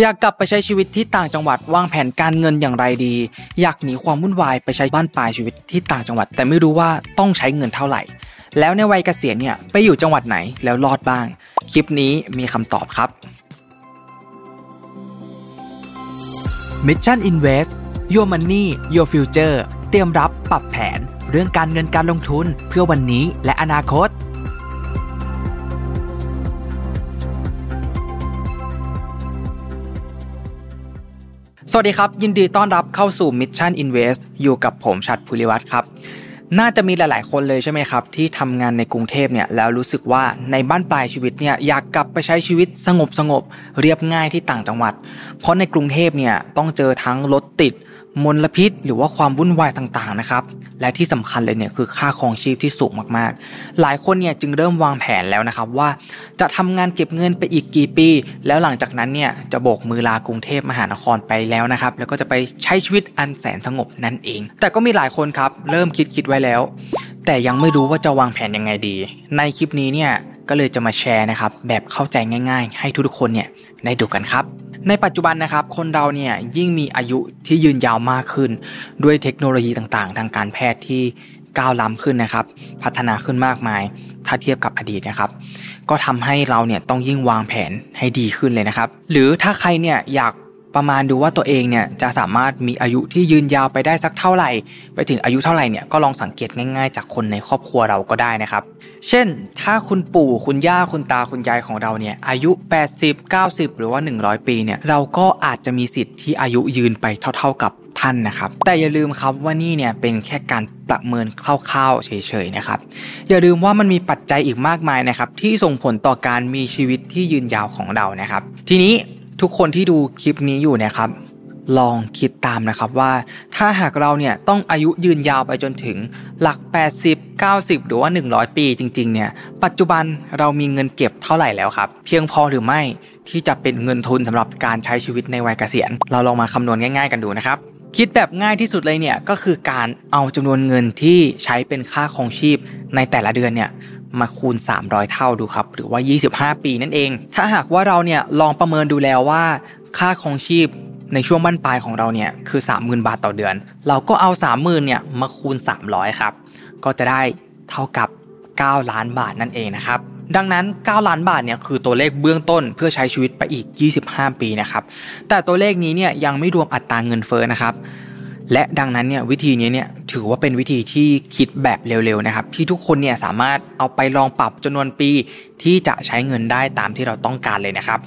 อยากกลับไปใช้ชีวิตที่ต่างจังหวัดวางแผนการเงินอย่างไรดี อยากหนีความวุ่นวายไปใช้บ้านปลายชีวิตที่ต่างจังหวัด แต่ไม่รู้ว่าต้องใช้เงินเท่าไหร่ แล้วในวัยเกษียณเนี่ยไปอยู่จังหวัดไหนแล้วรอดบ้าง คลิปนี้มีคำตอบครับ Mission Invest Your Money Your Future เตรียมรับปรับแผน เรื่องการเงินการลงทุนเพื่อวันนี้และอนาคต สวัสดีครับ ยินดีต้อนรับเข้าสู่ Mission Invest อยู่กับผมชัดภูริวัตรครับ น่าจะมีหลาย ๆ คนเลยใช่ไหมครับ ที่ทำงานในกรุงเทพเนี่ยแล้วรู้สึกว่าในบ้านปลายชีวิตเนี่ยอยากกลับไปใช้ชีวิตสงบสงบเรียบง่ายที่ต่างจังหวัด เพราะในกรุงเทพเนี่ยต้องเจอทั้งรถติด มลพิษ หรือว่าความวุ่นวายต่างๆนะครับ และที่สำคัญเลยเนี่ยคือค่าครองชีพที่สูงมากๆ หลายคนเนี่ยจึงเริ่มวางแผนแล้วนะครับว่าจะทำงานเก็บเงินไปอีกกี่ปี แล้วหลังจากนั้นเนี่ยจะโบกมือลากรุงเทพมหานครไปแล้วนะครับ แล้วก็จะไปใช้ชีวิตอันแสนสงบนั่นเอง แต่ก็มีหลายคนครับเริ่มคิดคิดไว้แล้ว แต่ยังไม่รู้ว่าจะวางแผนยังไงดี ในคลิปนี้เนี่ยก็เลยจะมาแชร์นะครับแบบเข้าใจง่าย ๆ ให้ทุกคนเนี่ยได้ดูกันครับ ในปัจจุบันนะครับ คนเราเนี่ยยิ่งมีอายุที่ยืนยาวมากขึ้น ด้วยเทคโนโลยีต่างๆ ทางการแพทย์ที่ก้าวล้ำขึ้นนะครับ พัฒนาขึ้นมากมาย ถ้าเทียบกับอดีตนะครับ ก็ทำให้เราเนี่ยต้องยิ่งวางแผนให้ดีขึ้นเลยนะครับ หรือถ้าใครเนี่ยอยาก ประมาณดูว่าตัวเองเนี่ยจะสามารถมีอายุที่ยืนยาวไปได้สักเท่าไหร่ ไปถึงอายุเท่าไหร่เนี่ยก็ลองสังเกตง่ายๆ จากคนในครอบครัวเราก็ได้นะครับ เช่น ถ้าคุณปู่คุณย่าคุณตาคุณยายของเราเนี่ยอายุ 80 90 หรือว่า 100 ปีเนี่ยเราก็อาจจะมีสิทธิ์ที่อายุยืนไปเท่า ๆกับท่านนะครับแต่อย่าลืมครับว่านี่เนี่ยเป็นแค่การประเมินคร่าวๆเฉยๆนะครับอย่าลืมว่ามันมีปัจจัยอีกมากมายนะครับที่ส่งผลต่อการมีชีวิตที่ยืนยาวของเรานะครับ ทีนี้ ทุกคนที่ดูคลิปนี้อยู่นะครับ ลองคิดตามนะครับว่า ถ้าหากเราเนี่ยต้องอายุยืนยาวไปจนถึงหลัก 80 90 หรือว่า 100 ปีจริง ๆ เนี่ย ปัจจุบันเรามีเงินเก็บเท่าไหร่แล้วครับ เพียงพอหรือไม่ที่จะเป็นเงินทุนสำหรับการใช้ชีวิตในวัยเกษียณ เราลองมาคำนวณง่าย ๆ กันดูนะครับคิดแบบง่ายที่สุดเลยเนี่ยก็คือการเอาจำนวนเงินที่ใช้เป็นค่าครองชีพในแต่ละเดือนเนี่ย มาคูณ 300 เท่าดูครับ หรือว่า 25 ปีนั่นเอง ถ้าหากว่าเราเนี่ยลองประเมินดูแล้วว่า ค่าครองชีพในช่วงบั้นปลายของเราเนี่ยคือ 30,000 บาทต่อเดือน เราก็เอา 30,000เนี่ยมาคูณ 300 ครับ ก็จะได้เท่ากับ 9 ล้านบาทนั่นเองนะครับดังนั้น 9 ล้านบาทเนี่ยคือตัวเลขเบื้องต้นเพื่อใช้ชีวิตไปอีก 25 ปีนะครับแต่ตัวเลขนี้เนี่ยยังไม่รวมอัตราเงินเฟ้อนะครับ และดังนั้นเนี่ยวิธีนี้เนี่ยถือว่าเป็นวิธีที่คิดแบบเร็วๆนะครับ ที่ทุกคนเนี่ยสามารถเอาไปลองปรับจำนวนปีที่จะใช้เงินได้ตามที่เราต้องการเลยนะครับ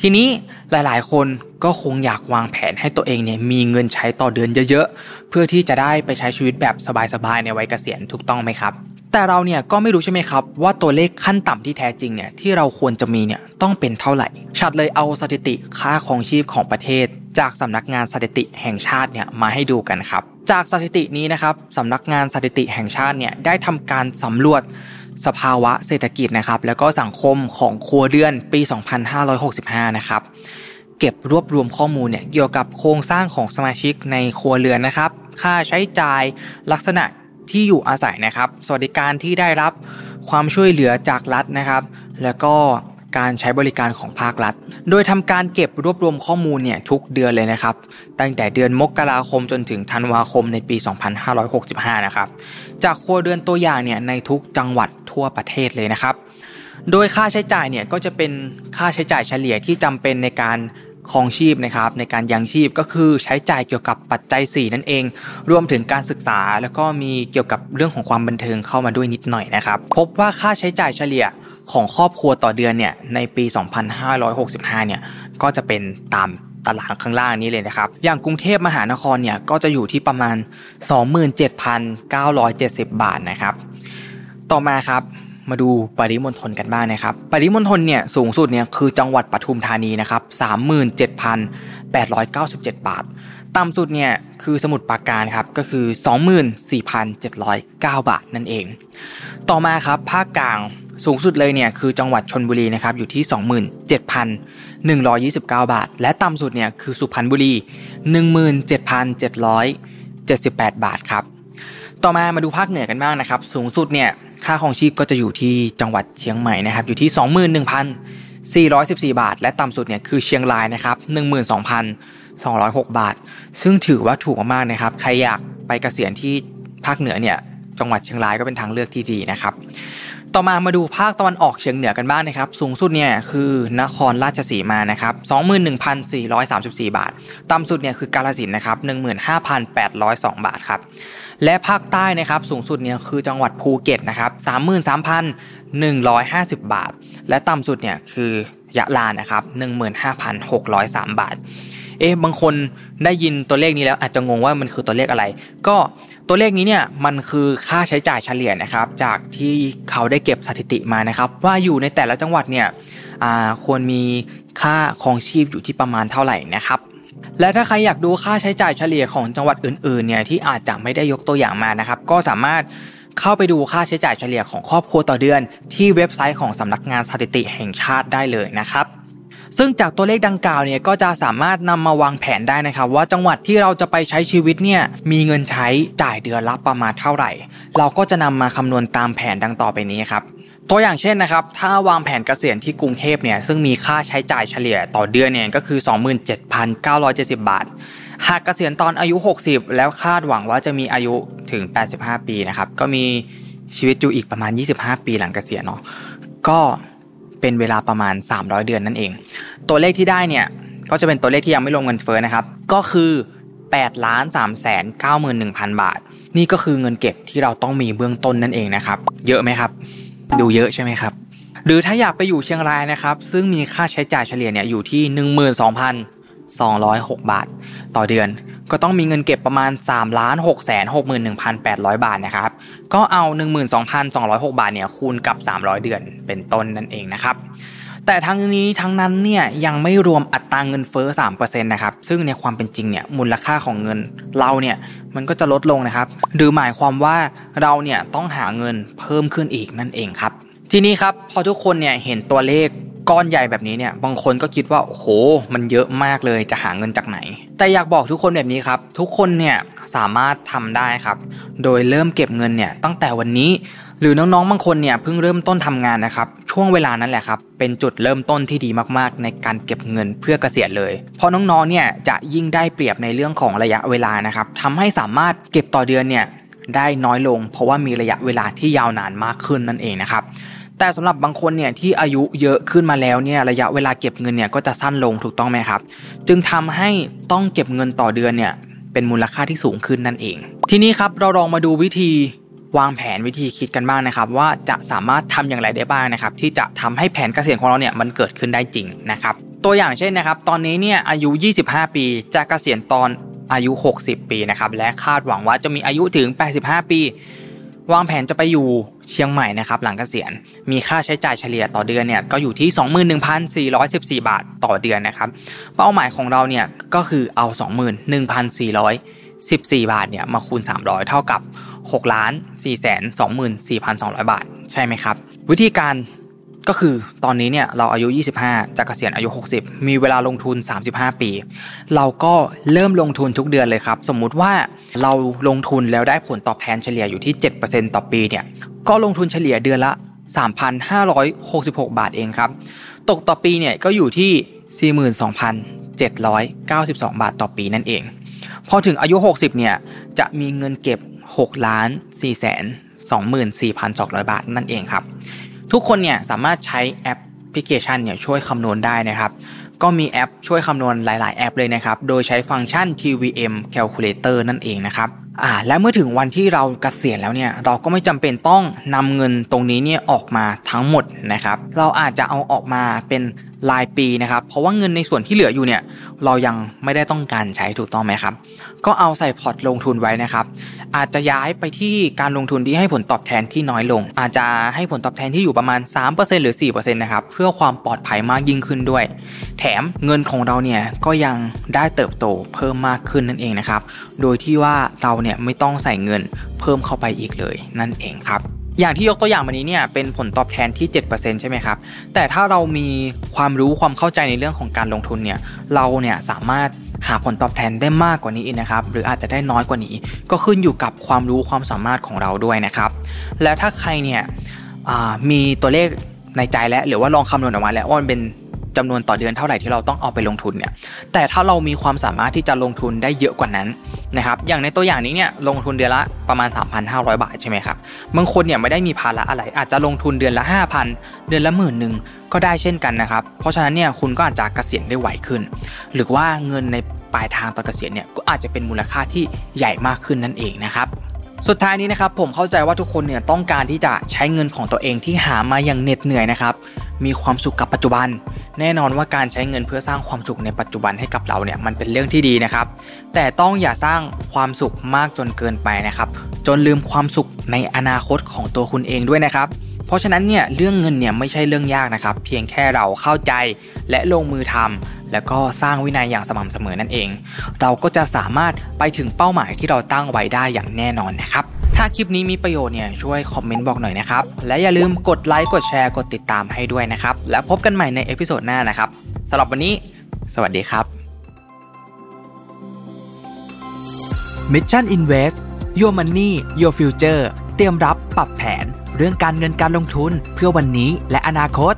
ทีนี้หลายๆ คนก็คงอยากวางแผนให้ตัวเองเนี่ยมีเงินใช้ต่อเดือนเยอะๆ เพื่อที่จะได้ไปใช้ชีวิตแบบสบายๆในวัยเกษียณถูกต้องไหมครับแต่เราเนี่ยก็ไม่รู้ใช่ไหมครับ ว่าตัวเลขขั้นต่ำที่แท้จริงเนี่ยที่เราควรจะมีเนี่ยต้องเป็นเท่าไหร่ชัดเลยเอาสถิติค่าครองชีพของประเทศ จากสำนักงานสถิติแห่งชาติเนี่ยมาให้ดูกันครับ จากสถิตินี้นะครับสำนักงานสถิติแห่งชาติเนี่ยได้ทำการสำรวจสภาวะเศรษฐกิจนะครับ แล้วก็สังคมของครัวเรือนปี 2565 นะครับเก็บรวบรวมข้อมูลเนี่ยเกี่ยวกับโครงสร้างของสมาชิกในครัวเรือนนะครับ ค่าใช้จ่ายลักษณะที่อยู่อาศัยนะครับ สวัสดิการที่ได้รับความช่วยเหลือจากรัฐนะครับ แล้วก็ การใช้บริการของภาครัฐ โดยทำการเก็บรวบรวมข้อมูลเนี่ยทุกเดือนเลยนะครับ ตั้งแต่เดือนมกราคมจนถึงธันวาคมในปี 2565 นะครับ จากครัวเรือนตัวอย่างเนี่ยในทุกจังหวัดทั่วประเทศเลยนะครับ โดยค่าใช้จ่ายเนี่ยก็จะเป็นค่าใช้จ่ายเฉลี่ยที่จำเป็นในการครองชีพนะครับในการยังชีพก็คือใช้จ่ายเกี่ยวกับปัจจัย 4 นั่นเอง รวมถึงการศึกษา แล้วก็มีเกี่ยวกับเรื่องของความบันเทิงเข้ามาด้วยนิดหน่อยนะครับ พบว่าค่าใช้จ่ายเฉลี่ย ของครอบครัวต่อเดือนเนี่ยในปี 2565 เนี่ยก็จะเป็นตามตารางข้างล่างนี้เลยนะครับ อย่างกรุงเทพมหานครเนี่ยก็จะอยู่ที่ประมาณ 27,970 บาทนะครับ ต่อมาครับมาดูปริมณฑลกันบ้างนะครับ ปริมณฑลเนี่ยสูงสุดเนี่ยคือจังหวัดปทุมธานีนะครับ37,897 บาท ต่ำสุดเนี่ยคือสมุทรปราการครับก็คือ 24,709 บาทนั่นเอง ต่อมาครับภาคกลาง สูงสุดเลยเนี่ยคือจังหวัดชนบุรีนะครับอยู่ที่ 27,129 บาท และต่ำสุดเนี่ยคือสุพรรณบุรี 17,778 บาทครับต่อมามาดูภาคเหนือกันบ้างนะครับ สูงสุดเนี่ยค่าครองชีพก็จะอยู่ที่จังหวัดเชียงใหม่นะครับอยู่ที่414 บาท และต่ำสุดเนี่ยคือเชียงรายนะครับ12,206 บาท ซึ่งถือว่าถูกมากๆนะครับใครอยากไปเกษียณที่ภาคเหนือเนี่ยจังหวัดเชียงรายก็เป็นทางเลือกที่ดีนะครับ ต่อมามาดูภาคตะวันออกเฉียงเหนือกันบ้างนะครับ สูงสุดเนี่ยคือนครราชสีมานะครับ21,434 บาท ต่ำสุดเนี่ยคือกาฬสินนะครับ15,802 บาทครับ และภาคใต้นะครับสูงสุดเนี่ยคือจังหวัดภูเก็ตนะครับ33,150 บาท และต่ำสุดเนี่ยคือยะลานะครับ15,603 บาท เอ๊ะบางคนได้ยินตัวเลขนี้แล้วอาจจะงงว่ามันคือตัวเลขอะไร ก็ตัวเลขนี้เนี่ยมันคือค่าใช้จ่ายเฉลี่ยนะครับ จากที่เขาได้เก็บสถิติมานะครับ ว่าอยู่ในแต่ละจังหวัดเนี่ยควรมีค่าครองชีพอยู่ที่ประมาณเท่าไหร่นะครับและถ้าใครอยากดูค่าใช้จ่ายเฉลี่ยของจังหวัดอื่นๆเนี่ยที่อาจจะไม่ได้ยกตัวอย่างมานะครับ ก็สามารถเข้าไปดูค่าใช้จ่ายเฉลี่ยของครอบครัวต่อเดือน ที่เว็บไซต์ของสำนักงานสถิติแห่งชาติได้เลยนะครับ ซึ่งจากตัวเลขดังกล่าวเนี่ยก็จะสามารถนำมาวางแผนได้นะครับ ว่าจังหวัดที่เราจะไปใช้ชีวิตเนี่ยมีเงินใช้จ่ายเดือนละประมาณเท่าไหร่ เราก็จะนำมาคำนวณตามแผนดังต่อไปนี้ครับตัวอย่างเช่นนะครับถ้าวางแผนเกษียณที่กรุงเทพเนี่ยซึ่งมีค่าใช้จ่ายเฉลี่ยต่อเดือนเนี่ยก็คือ 27,970 บาท หากเกษียณตอนอายุ 60 แล้วคาดหวังว่าจะมีอายุถึง 85 ปีนะครับก็มีชีวิตอยู่อีกประมาณ 25 ปีหลังเกษียณเนาะก็ เป็นเวลาประมาณ 300 เดือนนั่นเอง ตัวเลขที่ได้เนี่ยก็จะเป็นตัวเลขที่ยังไม่รวมเงินเฟ้อนะครับ ก็คือ8ล้าน3แสน91,000 บาท นี่ก็คือเงินเก็บที่เราต้องมีเบื้องต้นนั่นเองนะครับ เยอะไหมครับ ดูเยอะใช่ไหมครับ หรือถ้าอยากไปอยู่เชียงรายนะครับ ซึ่งมีค่าใช้จ่ายเฉลี่ยเนี่ยอยู่ที่ 12,206 บาท ต่อเดือน ก็ต้องมีเงินเก็บประมาณ3ล้าน6แสน61,800 บาทนะครับ ก็เอา 12,206 บาทเนี่ยคูณกับ 300 เดือนเป็นต้นนั่นเองนะครับแต่ทั้งนี้ทั้งนั้นเนี่ยยังไม่รวมอัตราเงินเฟ้อ3%นะครับซึ่งในความเป็นจริงเนี่ยมูลค่าของเงินเราเนี่ยมันก็จะลดลงนะครับ หรือหมายความว่าเราเนี่ยต้องหาเงินเพิ่มขึ้นอีกนั่นเองครับ ทีนี้ครับพอทุกคนเนี่ยเห็นตัวเลข ก้อนใหญ่แบบนี้เนี่ยบางคนก็คิดว่าโอ้โห มันเยอะมากเลยจะหาเงินจากไหน แต่อยากบอกทุกคนแบบนี้ครับ ทุกคนเนี่ยสามารถทำได้ครับ โดยเริ่มเก็บเงินเนี่ยตั้งแต่วันนี้ หรือน้องๆบางคนเนี่ยเพิ่งเริ่มต้นทำงานนะครับ ช่วงเวลานั้นแหละครับ เป็นจุดเริ่มต้นที่ดีมากๆ ในการเก็บเงินเพื่อเกษียณเลย เพราะน้องๆเนี่ยจะยิ่งได้เปรียบในเรื่องของระยะเวลานะครับทำให้สามารถเก็บต่อเดือนเนี่ยได้น้อยลง เพราะว่ามีระยะเวลาที่ยาวนานมากขึ้นนั่นเองนะครับ แต่สำหรับบางคนเนี่ยที่อายุเยอะขึ้นมาแล้วเนี่ยระยะเวลาเก็บเงินเนี่ยก็จะสั้นลงถูกต้องไหมครับ จึงทำให้ต้องเก็บเงินต่อเดือนเนี่ยเป็นมูลค่าที่สูงขึ้นนั่นเอง ทีนี้ครับเราลองมาดูวิธีวางแผนวิธีคิดกันบ้างนะครับ ว่าจะสามารถทำอย่างไรได้บ้างนะครับ ที่จะทำให้แผนเกษียณของเราเนี่ยมันเกิดขึ้นได้จริงนะครับ ตัวอย่างเช่นนะครับ ตอนนี้เนี่ยอายุ 25 ปีจะเกษียณตอนอายุ 60 ปีนะครับและคาดหวังว่าจะมีอายุถึง 85 ปี วางแผนจะไปอยู่เชียงใหม่นะครับหลังเกษียณ มีค่าใช้จ่ายเฉลี่ยต่อเดือนเนี่ยก็อยู่ที่ 21,414 บาทต่อเดือนนะครับ เป้าหมายของเราเนี่ยก็คือเอา 21,414 บาทเนี่ยมาคูณ 300 เท่ากับ6ล้าน4แสน24,200 บาท ใช่ไหมครับ วิธีการ ก็คือตอนนี้เนี่ยเราอายุ 25จะเกษียณอายุ 60 มีเวลาลงทุน 35 ปี เราก็เริ่มลงทุนทุกเดือนเลยครับ สมมุติว่าเราลงทุนแล้วได้ผลตอบแทนเฉลี่ยอยู่ที่ 7%ต่อปีเนี่ยก็ลงทุนเฉลี่ยเดือนละ 3,566 บาทเองครับ ตกต่อปีเนี่ยก็อยู่ที่ 42,792 บาทต่อปีนั่นเอง พอถึงอายุ 60เนี่ยจะมีเงินเก็บ6ล้าน4แสน24,200 บาทนั่นเองครับ ทุกคนเนี่ยสามารถใช้แอปพลิเคชันเนี่ยช่วยคำนวณได้นะครับ ก็มีแอปช่วยคำนวณหลาย ๆ แอปเลยนะครับ โดยใช้ฟังก์ชัน TVM Calculator นั่นเองนะครับ อ่าและเมื่อถึงวันที่เราเกษียณแล้วเนี่ยเราก็ไม่จำเป็นต้องนำเงินตรงนี้เนี่ยออกมาทั้งหมดนะครับ เราอาจจะเอาออกมาเป็นรายปีนะครับ เพราะว่าเงินในส่วนที่เหลืออยู่เนี่ยเรายังไม่ได้ต้องการใช้ถูกต้องไหมครับ ก็เอาใส่พอร์ตลงทุนไว้นะครับ อาจจะย้ายไปที่การลงทุนที่ให้ผลตอบแทนที่น้อยลง อาจจะให้ผลตอบแทนที่อยู่ประมาณ 3%หรือ 4%นะครับเพื่อความปลอดภัยมากยิ่งขึ้นด้วย แถมเงินของเราเนี่ยก็ยังได้เติบโตเพิ่มมากขึ้นนั่นเองนะครับ โดยที่ว่าเราเนี่ยไม่ต้องใส่เงินเพิ่มเข้าไปอีกเลยนั่นเองครับอย่างที่ยกตัวอย่างมานี้เนี่ยเป็นผลตอบแทนที่ 7%ใช่ไหมครับ แต่ถ้าเรามีความรู้ความเข้าใจในเรื่องของการลงทุนเนี่ยเราเนี่ยสามารถหาผลตอบแทนได้มากกว่านี้อีกนะครับ หรืออาจจะได้น้อยกว่านี้ ก็ขึ้นอยู่กับความรู้ความสามารถของเราด้วยนะครับ แล้วถ้าใครเนี่ยมีตัวเลขในใจแล้วหรือว่าลองคำนวณออกมาแล้วว่ามันเป็น จำนวนต่อเดือนเท่าไหร่ที่เราต้องเอาไปลงทุนเนี่ยแต่ถ้าเรามีความสามารถที่จะลงทุนได้เยอะกว่านั้นนะครับอย่างในตัวอย่างนี้เนี่ยลงทุนเดือนละประมาณ 3,500 บาทใช่ไหมครับบางคนเนี่ยไม่ได้มีภาระอะไร อาจจะลงทุนเดือนละ 5,000 เดือนละหมื่นหนึ่งก็ได้เช่นกันนะครับเพราะฉะนั้นเนี่ยคุณก็อาจจะเกษียณได้ไวขึ้น หรือว่าเงินในปลายทางตอนเกษียณเนี่ยก็อาจจะเป็นมูลค่าที่ใหญ่มากขึ้นนั่นเองนะครับสุดท้ายนี้นะครับผมเข้าใจว่าทุกคนเนี่ยต้องการที่จะใช้เงินของตัวเองที่หามาอย่างเหน็ดเหนื่อยนะครับ มีความสุขกับปัจจุบัน แน่นอนว่าการใช้เงินเพื่อสร้างความสุขในปัจจุบันให้กับเราเนี่ยมันเป็นเรื่องที่ดีนะครับ แต่ต้องอย่าสร้างความสุขมากจนเกินไปนะครับ จนลืมความสุขในอนาคตของตัวคุณเองด้วยนะครับ เพราะฉะนั้นเนี่ยเรื่องเงินเนี่ยไม่ใช่เรื่องยากนะครับ เพียงแค่เราเข้าใจและลงมือทำแล้วก็สร้างวินัยอย่างสม่ำเสมอนั่นเอง เราก็จะสามารถไปถึงเป้าหมายที่เราตั้งไว้ได้อย่างแน่นอนนะครับ ถ้าคลิปนี้มีประโยชน์เนี่ยช่วยคอมเมนต์บอกหน่อยนะครับ และอย่าลืมกดไลค์กดแชร์กดติดตามให้ด้วยนะครับ แล้วพบกันใหม่ใน episode หน้านะครับสำหรับวันนี้ สวัสดีครับ Mission Invest Your Money Your Future เตรียมรับปรับแผน เรื่องการเงินการลงทุนเพื่อวันนี้และอนาคต